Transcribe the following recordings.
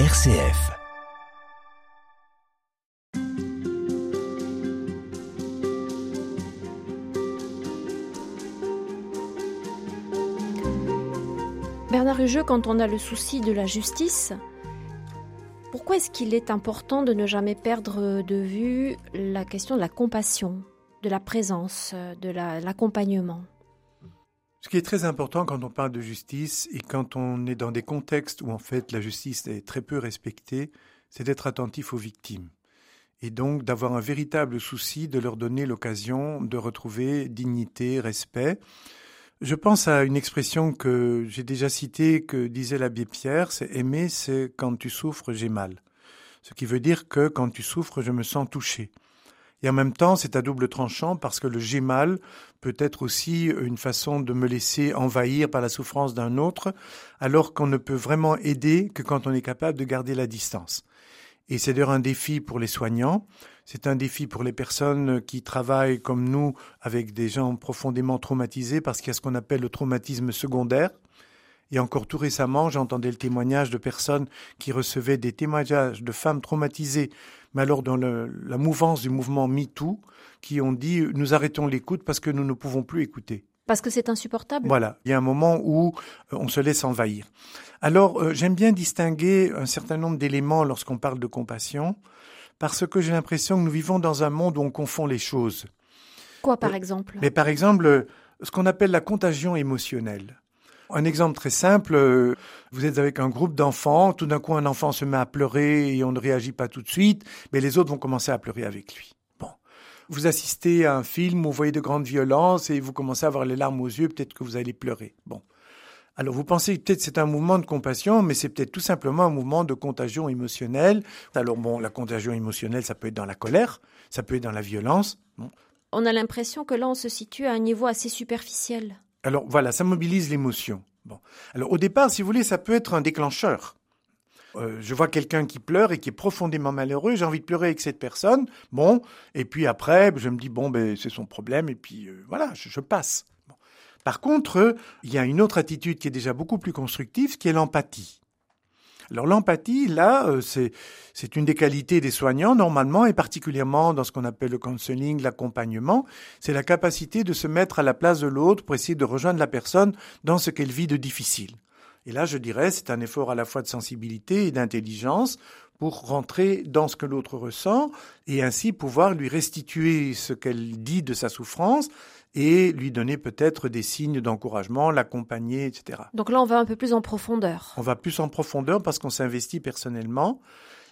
RCF. Bernard Hugeux, quand on a le souci de la justice, pourquoi est-ce qu'il est important de ne jamais perdre de vue la question de la compassion, de la présence, de l'accompagnement? Ce qui est très important quand on parle de justice et quand on est dans des contextes où en fait la justice est très peu respectée, c'est d'être attentif aux victimes et donc d'avoir un véritable souci de leur donner l'occasion de retrouver dignité, respect. Je pense à une expression que j'ai déjà citée, que disait l'abbé Pierre, c'est aimer, c'est quand tu souffres, j'ai mal. Ce qui veut dire que quand tu souffres, je me sens touché. Et en même temps, c'est à double tranchant parce que le j'ai mal peut être aussi une façon de me laisser envahir par la souffrance d'un autre, alors qu'on ne peut vraiment aider que quand on est capable de garder la distance. Et c'est d'ailleurs un défi pour les soignants, c'est un défi pour les personnes qui travaillent comme nous avec des gens profondément traumatisés parce qu'il y a ce qu'on appelle le traumatisme secondaire. Et encore tout récemment, j'entendais le témoignage de personnes qui recevaient des témoignages de femmes traumatisées, mais alors dans la mouvance du mouvement MeToo, qui ont dit nous arrêtons l'écoute parce que nous ne pouvons plus écouter. Parce que c'est insupportable. Voilà, il y a un moment où euh, on se laisse envahir. Alors, euh, j'aime bien distinguer un certain nombre d'éléments lorsqu'on parle de compassion, parce que j'ai l'impression que nous vivons dans un monde où on confond les choses. Quoi, par euh, exemple? Mais par exemple, ce qu'on appelle la contagion émotionnelle. Un exemple très simple, vous êtes avec un groupe d'enfants, tout d'un coup un enfant se met à pleurer et on ne réagit pas tout de suite, mais les autres vont commencer à pleurer avec lui vous assistez à un film où vous voyez de grandes violences et vous commencez à avoir les larmes aux yeux, peut-être que vous allez pleurer. Bon. Alors vous pensez peut-être c'est un mouvement de compassion, mais c'est peut-être tout simplement un mouvement de contagion émotionnelle. Alors bon, la contagion émotionnelle, ça peut être dans la colère, ça peut être dans la violence. On a l'impression que là, on se situe à un niveau assez superficiel. Alors voilà, ça mobilise l'émotion. Bon. Alors au départ, si vous voulez, ça peut être un déclencheur. Euh, je vois quelqu'un qui pleure et qui est profondément malheureux, j'ai envie de pleurer avec cette personne. Bon, et puis après, je me dis bon, ben c'est son problème, et puis euh, voilà, je, passe. Par contre, il y a une autre attitude qui est déjà beaucoup plus constructive, qui est l'empathie. Alors l'empathie, là, euh, c'est c'est une des qualités des soignants normalement, et particulièrement dans ce qu'on appelle le counseling, l'accompagnement, c'est la capacité de se mettre à la place de l'autre pour essayer de rejoindre la personne dans ce qu'elle vit de difficile. Et là, je dirais, c'est un effort à la fois de sensibilité et d'intelligence pour rentrer dans ce que l'autre ressent et ainsi pouvoir lui restituer ce qu'elle dit de sa souffrance et lui donner peut-être des signes d'encouragement, l'accompagner, etc. Donc là, on va un peu plus en profondeur. On va plus en profondeur parce qu'on s'investit personnellement.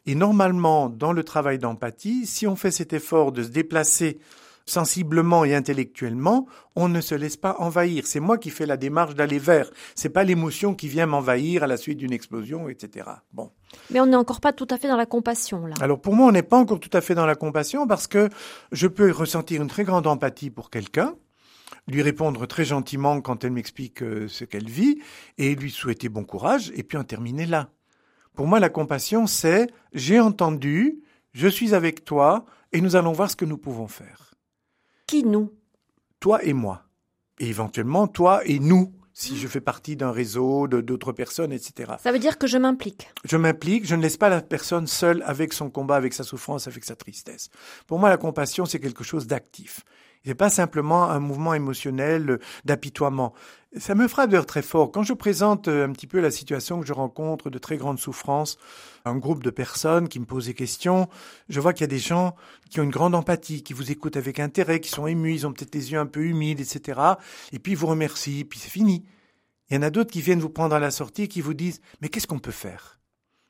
Et normalement, dans le travail d'empathie, si on fait cet effort de se déplacer sensiblement et intellectuellement, on ne se laisse pas envahir. C'est moi qui fais la démarche d'aller vers. C'est pas l'émotion qui vient m'envahir à la suite d'une explosion, etc. Bon. Mais on n'est encore pas tout à fait dans la compassion, là. Alors pour moi, on n'est pas encore tout à fait dans la compassion parce que je peux ressentir une très grande empathie pour quelqu'un, lui répondre très gentiment quand elle m'explique euh, ce qu'elle vit et lui souhaiter bon courage et puis en terminer là. Pour moi, la compassion, c'est j'ai entendu, je suis avec toi et nous allons voir ce que nous pouvons faire. Qui nous? Toi et moi. Et éventuellement toi et nous, si je fais partie d'un réseau d'autres personnes, etc. Ça veut dire que je m'implique. Je m'implique, je ne laisse pas la personne seule avec son combat, avec sa souffrance, avec sa tristesse. Pour moi, la compassion, c'est quelque chose d'actif. N'est pas simplement un mouvement émotionnel d'apitoiement. Ça me frappe d'ailleurs très fort. Quand je présente euh, un petit peu la situation que je rencontre de très grande souffrance, un groupe de personnes qui me posent des questions, je vois qu'il y a des gens qui ont une grande empathie, qui vous écoutent avec intérêt, qui sont émus, ils ont peut-être les yeux un peu humides, etc. Et puis ils vous remercient, puis c'est fini. Il y en a d'autres qui viennent vous prendre à la sortie et qui vous disent Mais qu'est-ce qu'on peut faire?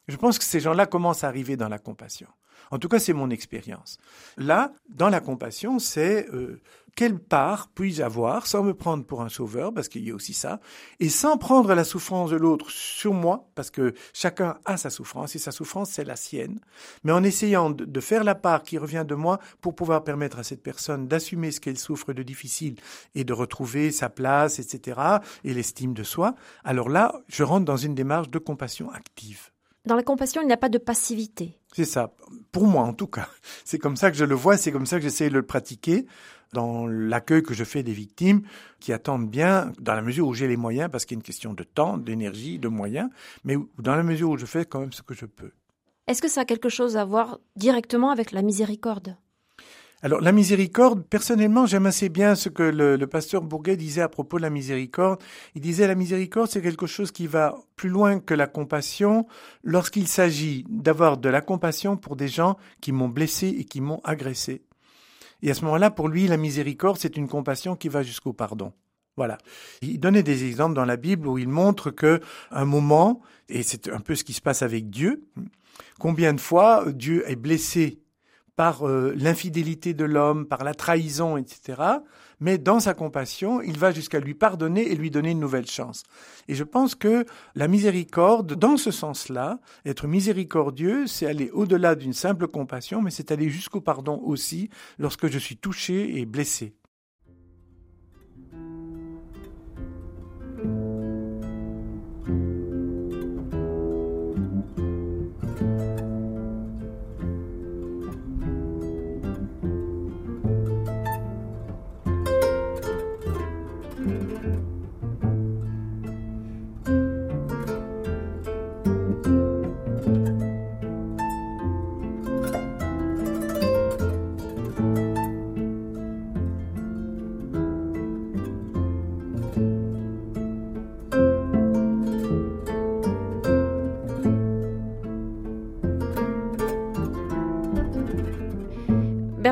Je pense que ces gens-là commencent à arriver dans la compassion. En tout cas, c'est mon expérience. Là, dans la compassion, c'est euh, quelle part puis-je avoir sans me prendre pour un sauveur, parce qu'il y a aussi ça, et sans prendre la souffrance de l'autre sur moi, parce que chacun a sa souffrance, et sa souffrance, c'est la sienne, mais en essayant de, faire la part qui revient de moi pour pouvoir permettre à cette personne d'assumer ce qu'elle souffre de difficile et de retrouver sa place, etc., et l'estime de soi, alors là, je rentre dans une démarche de compassion active. Dans la compassion, il n'y a pas de passivité. C'est ça, pour moi en tout cas. C'est comme ça que je le vois, c'est comme ça que j'essaie de le pratiquer. dans l'accueil que je fais des victimes qui attendent bien, dans la mesure où j'ai les moyens, parce qu'il y a une question de temps, d'énergie, de moyens, mais dans la mesure où je fais quand même ce que je peux. Est-ce que ça a quelque chose à voir directement avec la miséricorde? Alors la miséricorde, personnellement, j'aime assez bien ce que le, pasteur Bourguet disait à propos de la miséricorde. Il disait la miséricorde, c'est quelque chose qui va plus loin que la compassion lorsqu'il s'agit d'avoir de la compassion pour des gens qui m'ont blessé et qui m'ont agressé. Et à ce moment-là, pour lui, la miséricorde, c'est une compassion qui va jusqu'au pardon. Voilà. Il donnait des exemples dans la Bible où il montre que un moment, et c'est un peu ce qui se passe avec Dieu, combien de fois Dieu est blessé par euh, l'infidélité de l'homme, par la trahison, etc. Mais dans sa compassion, il va jusqu'à lui pardonner et lui donner une nouvelle chance. Et je pense que la miséricorde, dans ce sens-là, être miséricordieux, c'est aller au-delà d'une simple compassion, mais c'est aller jusqu'au pardon aussi lorsque je suis touché et blessé.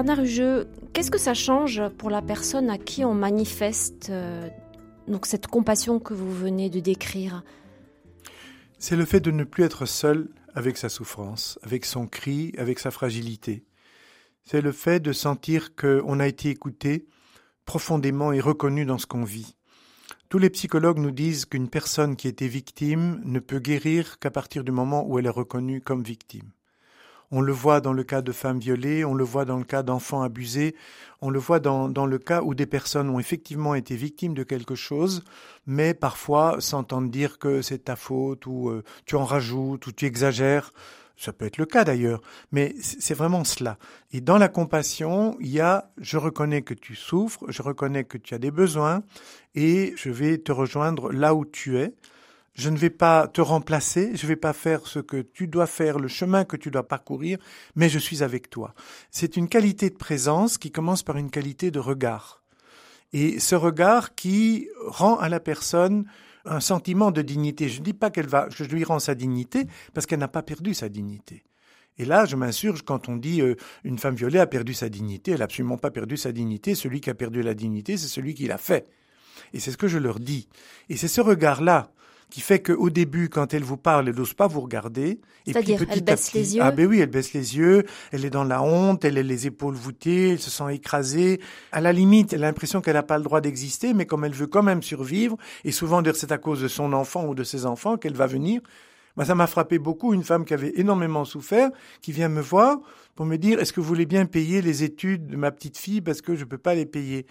Bernard Hugeux, qu'est-ce que ça change pour la personne à qui on manifeste euh, donc cette compassion que vous venez de décrire? C'est le fait de ne plus être seul avec sa souffrance, avec son cri, avec sa fragilité. C'est le fait de sentir qu'on a été écouté profondément et reconnu dans ce qu'on vit. Tous les psychologues nous disent qu'une personne qui était victime ne peut guérir qu'à partir du moment où elle est reconnue comme victime. On le voit dans le cas de femmes violées, on le voit dans le cas d'enfants abusés, on le voit dans, dans, le cas où des personnes ont effectivement été victimes de quelque chose, mais parfois s'entendent dire que c'est ta faute ou euh, tu en rajoutes ou tu exagères. Ça peut être le cas d'ailleurs, mais c'est vraiment cela. Et dans la compassion, il y a je reconnais que tu souffres, je reconnais que tu as des besoins et je vais te rejoindre là où tu es. Je ne vais pas te remplacer, je ne vais pas faire ce que tu dois faire, le chemin que tu dois parcourir, mais je suis avec toi. C'est une qualité de présence qui commence par une qualité de regard. Et ce regard qui rend à la personne un sentiment de dignité. Je ne dis pas qu'elle va, je lui rends sa dignité parce qu'elle n'a pas perdu sa dignité. Et là, je m'insurge quand on dit euh, une femme violée a perdu sa dignité. Elle n'a absolument pas perdu sa dignité. Celui qui a perdu la dignité, c'est celui qui l'a fait. Et c'est ce que je leur dis. Et c'est ce regard-là qui fait qu'au début, quand elle vous parle, elle n'ose pas vous regarder. C'est-à-dire, elle baisse les yeux. Ah ben oui, elle baisse les yeux. Elle est dans la honte. Elle a les épaules voûtées. Elle se sent écrasée. À la limite, elle a l'impression qu'elle n'a pas le droit d'exister, mais comme elle veut quand même survivre, et souvent c'est à cause de son enfant ou de ses enfants qu'elle va venir. Moi, ça m'a frappé beaucoup une femme qui avait énormément souffert, qui vient me voir pour me dire est-ce que vous voulez bien payer les études de ma petite fille parce que je ne peux pas les payer?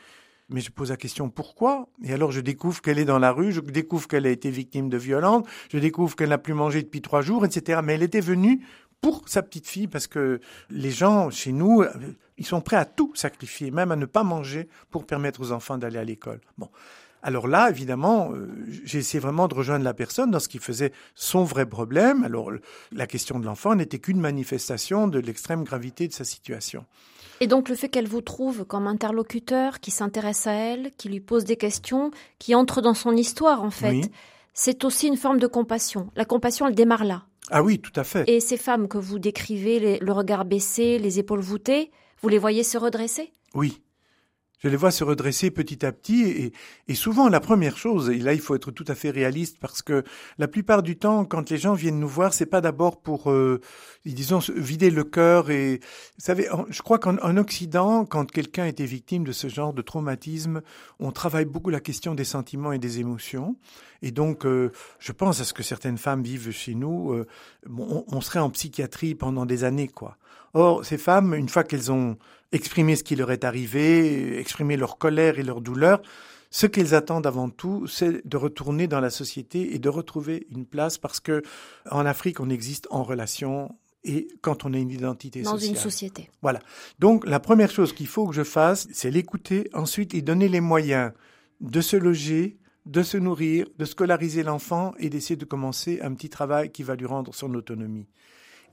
Mais je pose la question pourquoi? Et alors je découvre qu'elle est dans la rue, je découvre qu'elle a été victime de violence, je découvre qu'elle n'a plus mangé depuis trois jours, etc. Mais elle était venue pour sa petite fille parce que les gens chez nous, ils sont prêts à tout sacrifier, même à ne pas manger pour permettre aux enfants d'aller à l'école. Bon. Alors là, évidemment, euh, j'ai essayé vraiment de rejoindre la personne dans ce qui faisait son vrai problème. Alors la question de l'enfant n'était qu'une manifestation de l'extrême gravité de sa situation. Et donc le fait qu'elle vous trouve comme interlocuteur, qui s'intéresse à elle, qui lui pose des questions, qui entre dans son histoire en fait, c'est aussi une forme de compassion. La compassion, elle démarre là. Ah oui, tout à fait. Et ces femmes que vous décrivez, le regard baissé, les épaules voûtées, vous les voyez se redresser? Oui, je les vois se redresser petit à petit et, et, souvent la première chose, et là il faut être tout à fait réaliste parce que la plupart du temps, quand les gens viennent nous voir, c'est pas d'abord pour, euh, disons, vider le cœur et, vous savez, je crois qu'en Occident, quand quelqu'un était victime de ce genre de traumatisme, on travaille beaucoup la question des sentiments et des émotions. Et donc, euh, je pense à ce que certaines femmes vivent chez nous. Euh, on, on serait en psychiatrie pendant des années, quoi. Or, ces femmes, une fois qu'elles ont exprimé ce qui leur est arrivé, exprimé leur colère et leur douleur, ce qu'elles attendent avant tout, c'est de retourner dans la société et de retrouver une place parce que en Afrique, on existe en relation et quand on a une identité Dans sociale. une société. Voilà. Donc la première chose qu'il faut que je fasse, c'est l'écouter, ensuite lui donner les moyens de se loger, de se nourrir, de scolariser l'enfant et d'essayer de commencer un petit travail qui va lui rendre son autonomie.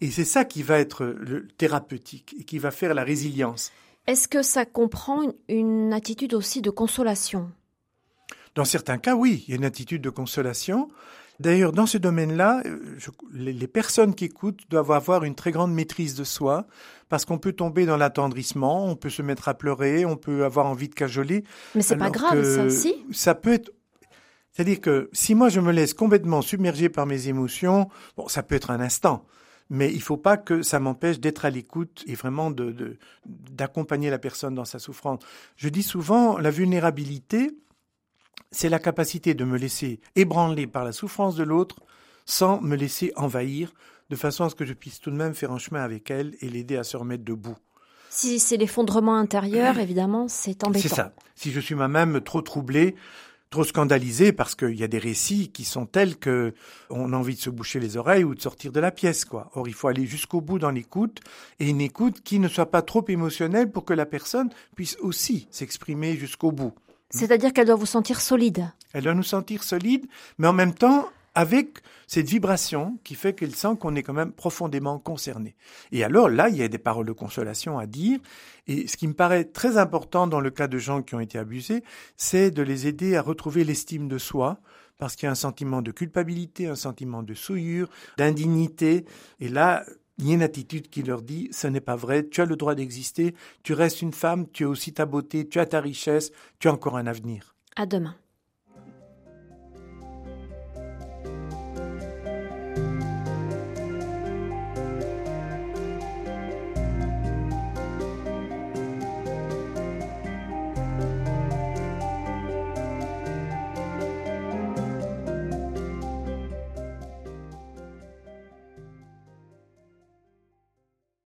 Et c'est ça qui va être le thérapeutique et qui va faire la résilience. Est-ce que ça comprend une attitude aussi de consolation? Dans certains cas, oui, il y a une attitude de consolation. D'ailleurs, dans ce domaine-là, euh, les, personnes qui écoutent doivent avoir une très grande maîtrise de soi, parce qu'on peut tomber dans l'attendrissement, on peut se mettre à pleurer, on peut avoir envie de cajoler. Mais c'est pas grave, ça, si Ça peut être c'est-à-dire que si moi je me laisse complètement submerger par mes émotions, bon, ça peut être un instant, mais il ne faut pas que ça m'empêche d'être à l'écoute et vraiment de, d'accompagner la personne dans sa souffrance. Je dis souvent, la vulnérabilité, c'est la capacité de me laisser ébranler par la souffrance de l'autre sans me laisser envahir, de façon à ce que je puisse tout de même faire un chemin avec elle et l'aider à se remettre debout. Si c'est l'effondrement intérieur, évidemment, c'est embêtant. C'est ça. Si je suis moi-même trop troublé, trop scandalisé parce qu'il y a des récits qui sont tels que on a envie de se boucher les oreilles ou de sortir de la pièce, quoi. Or, il faut aller jusqu'au bout dans l'écoute et une écoute qui ne soit pas trop émotionnelle pour que la personne puisse aussi s'exprimer jusqu'au bout. C'est-à-dire qu'elle doit vous sentir solide. Elle doit nous sentir solide, mais en même temps avec cette vibration qui fait qu'elle sent qu'on est quand même profondément concerné. Et alors là, il y a des paroles de consolation à dire. Et ce qui me paraît très important dans le cas de gens qui ont été abusés, c'est de les aider à retrouver l'estime de soi, parce qu'il y a un sentiment de culpabilité, un sentiment de souillure, d'indignité. Et là, il y a une attitude qui leur dit ce n'est pas vrai, tu as le droit d'exister, tu restes une femme, tu as aussi ta beauté, tu as ta richesse, tu as encore un avenir. À demain.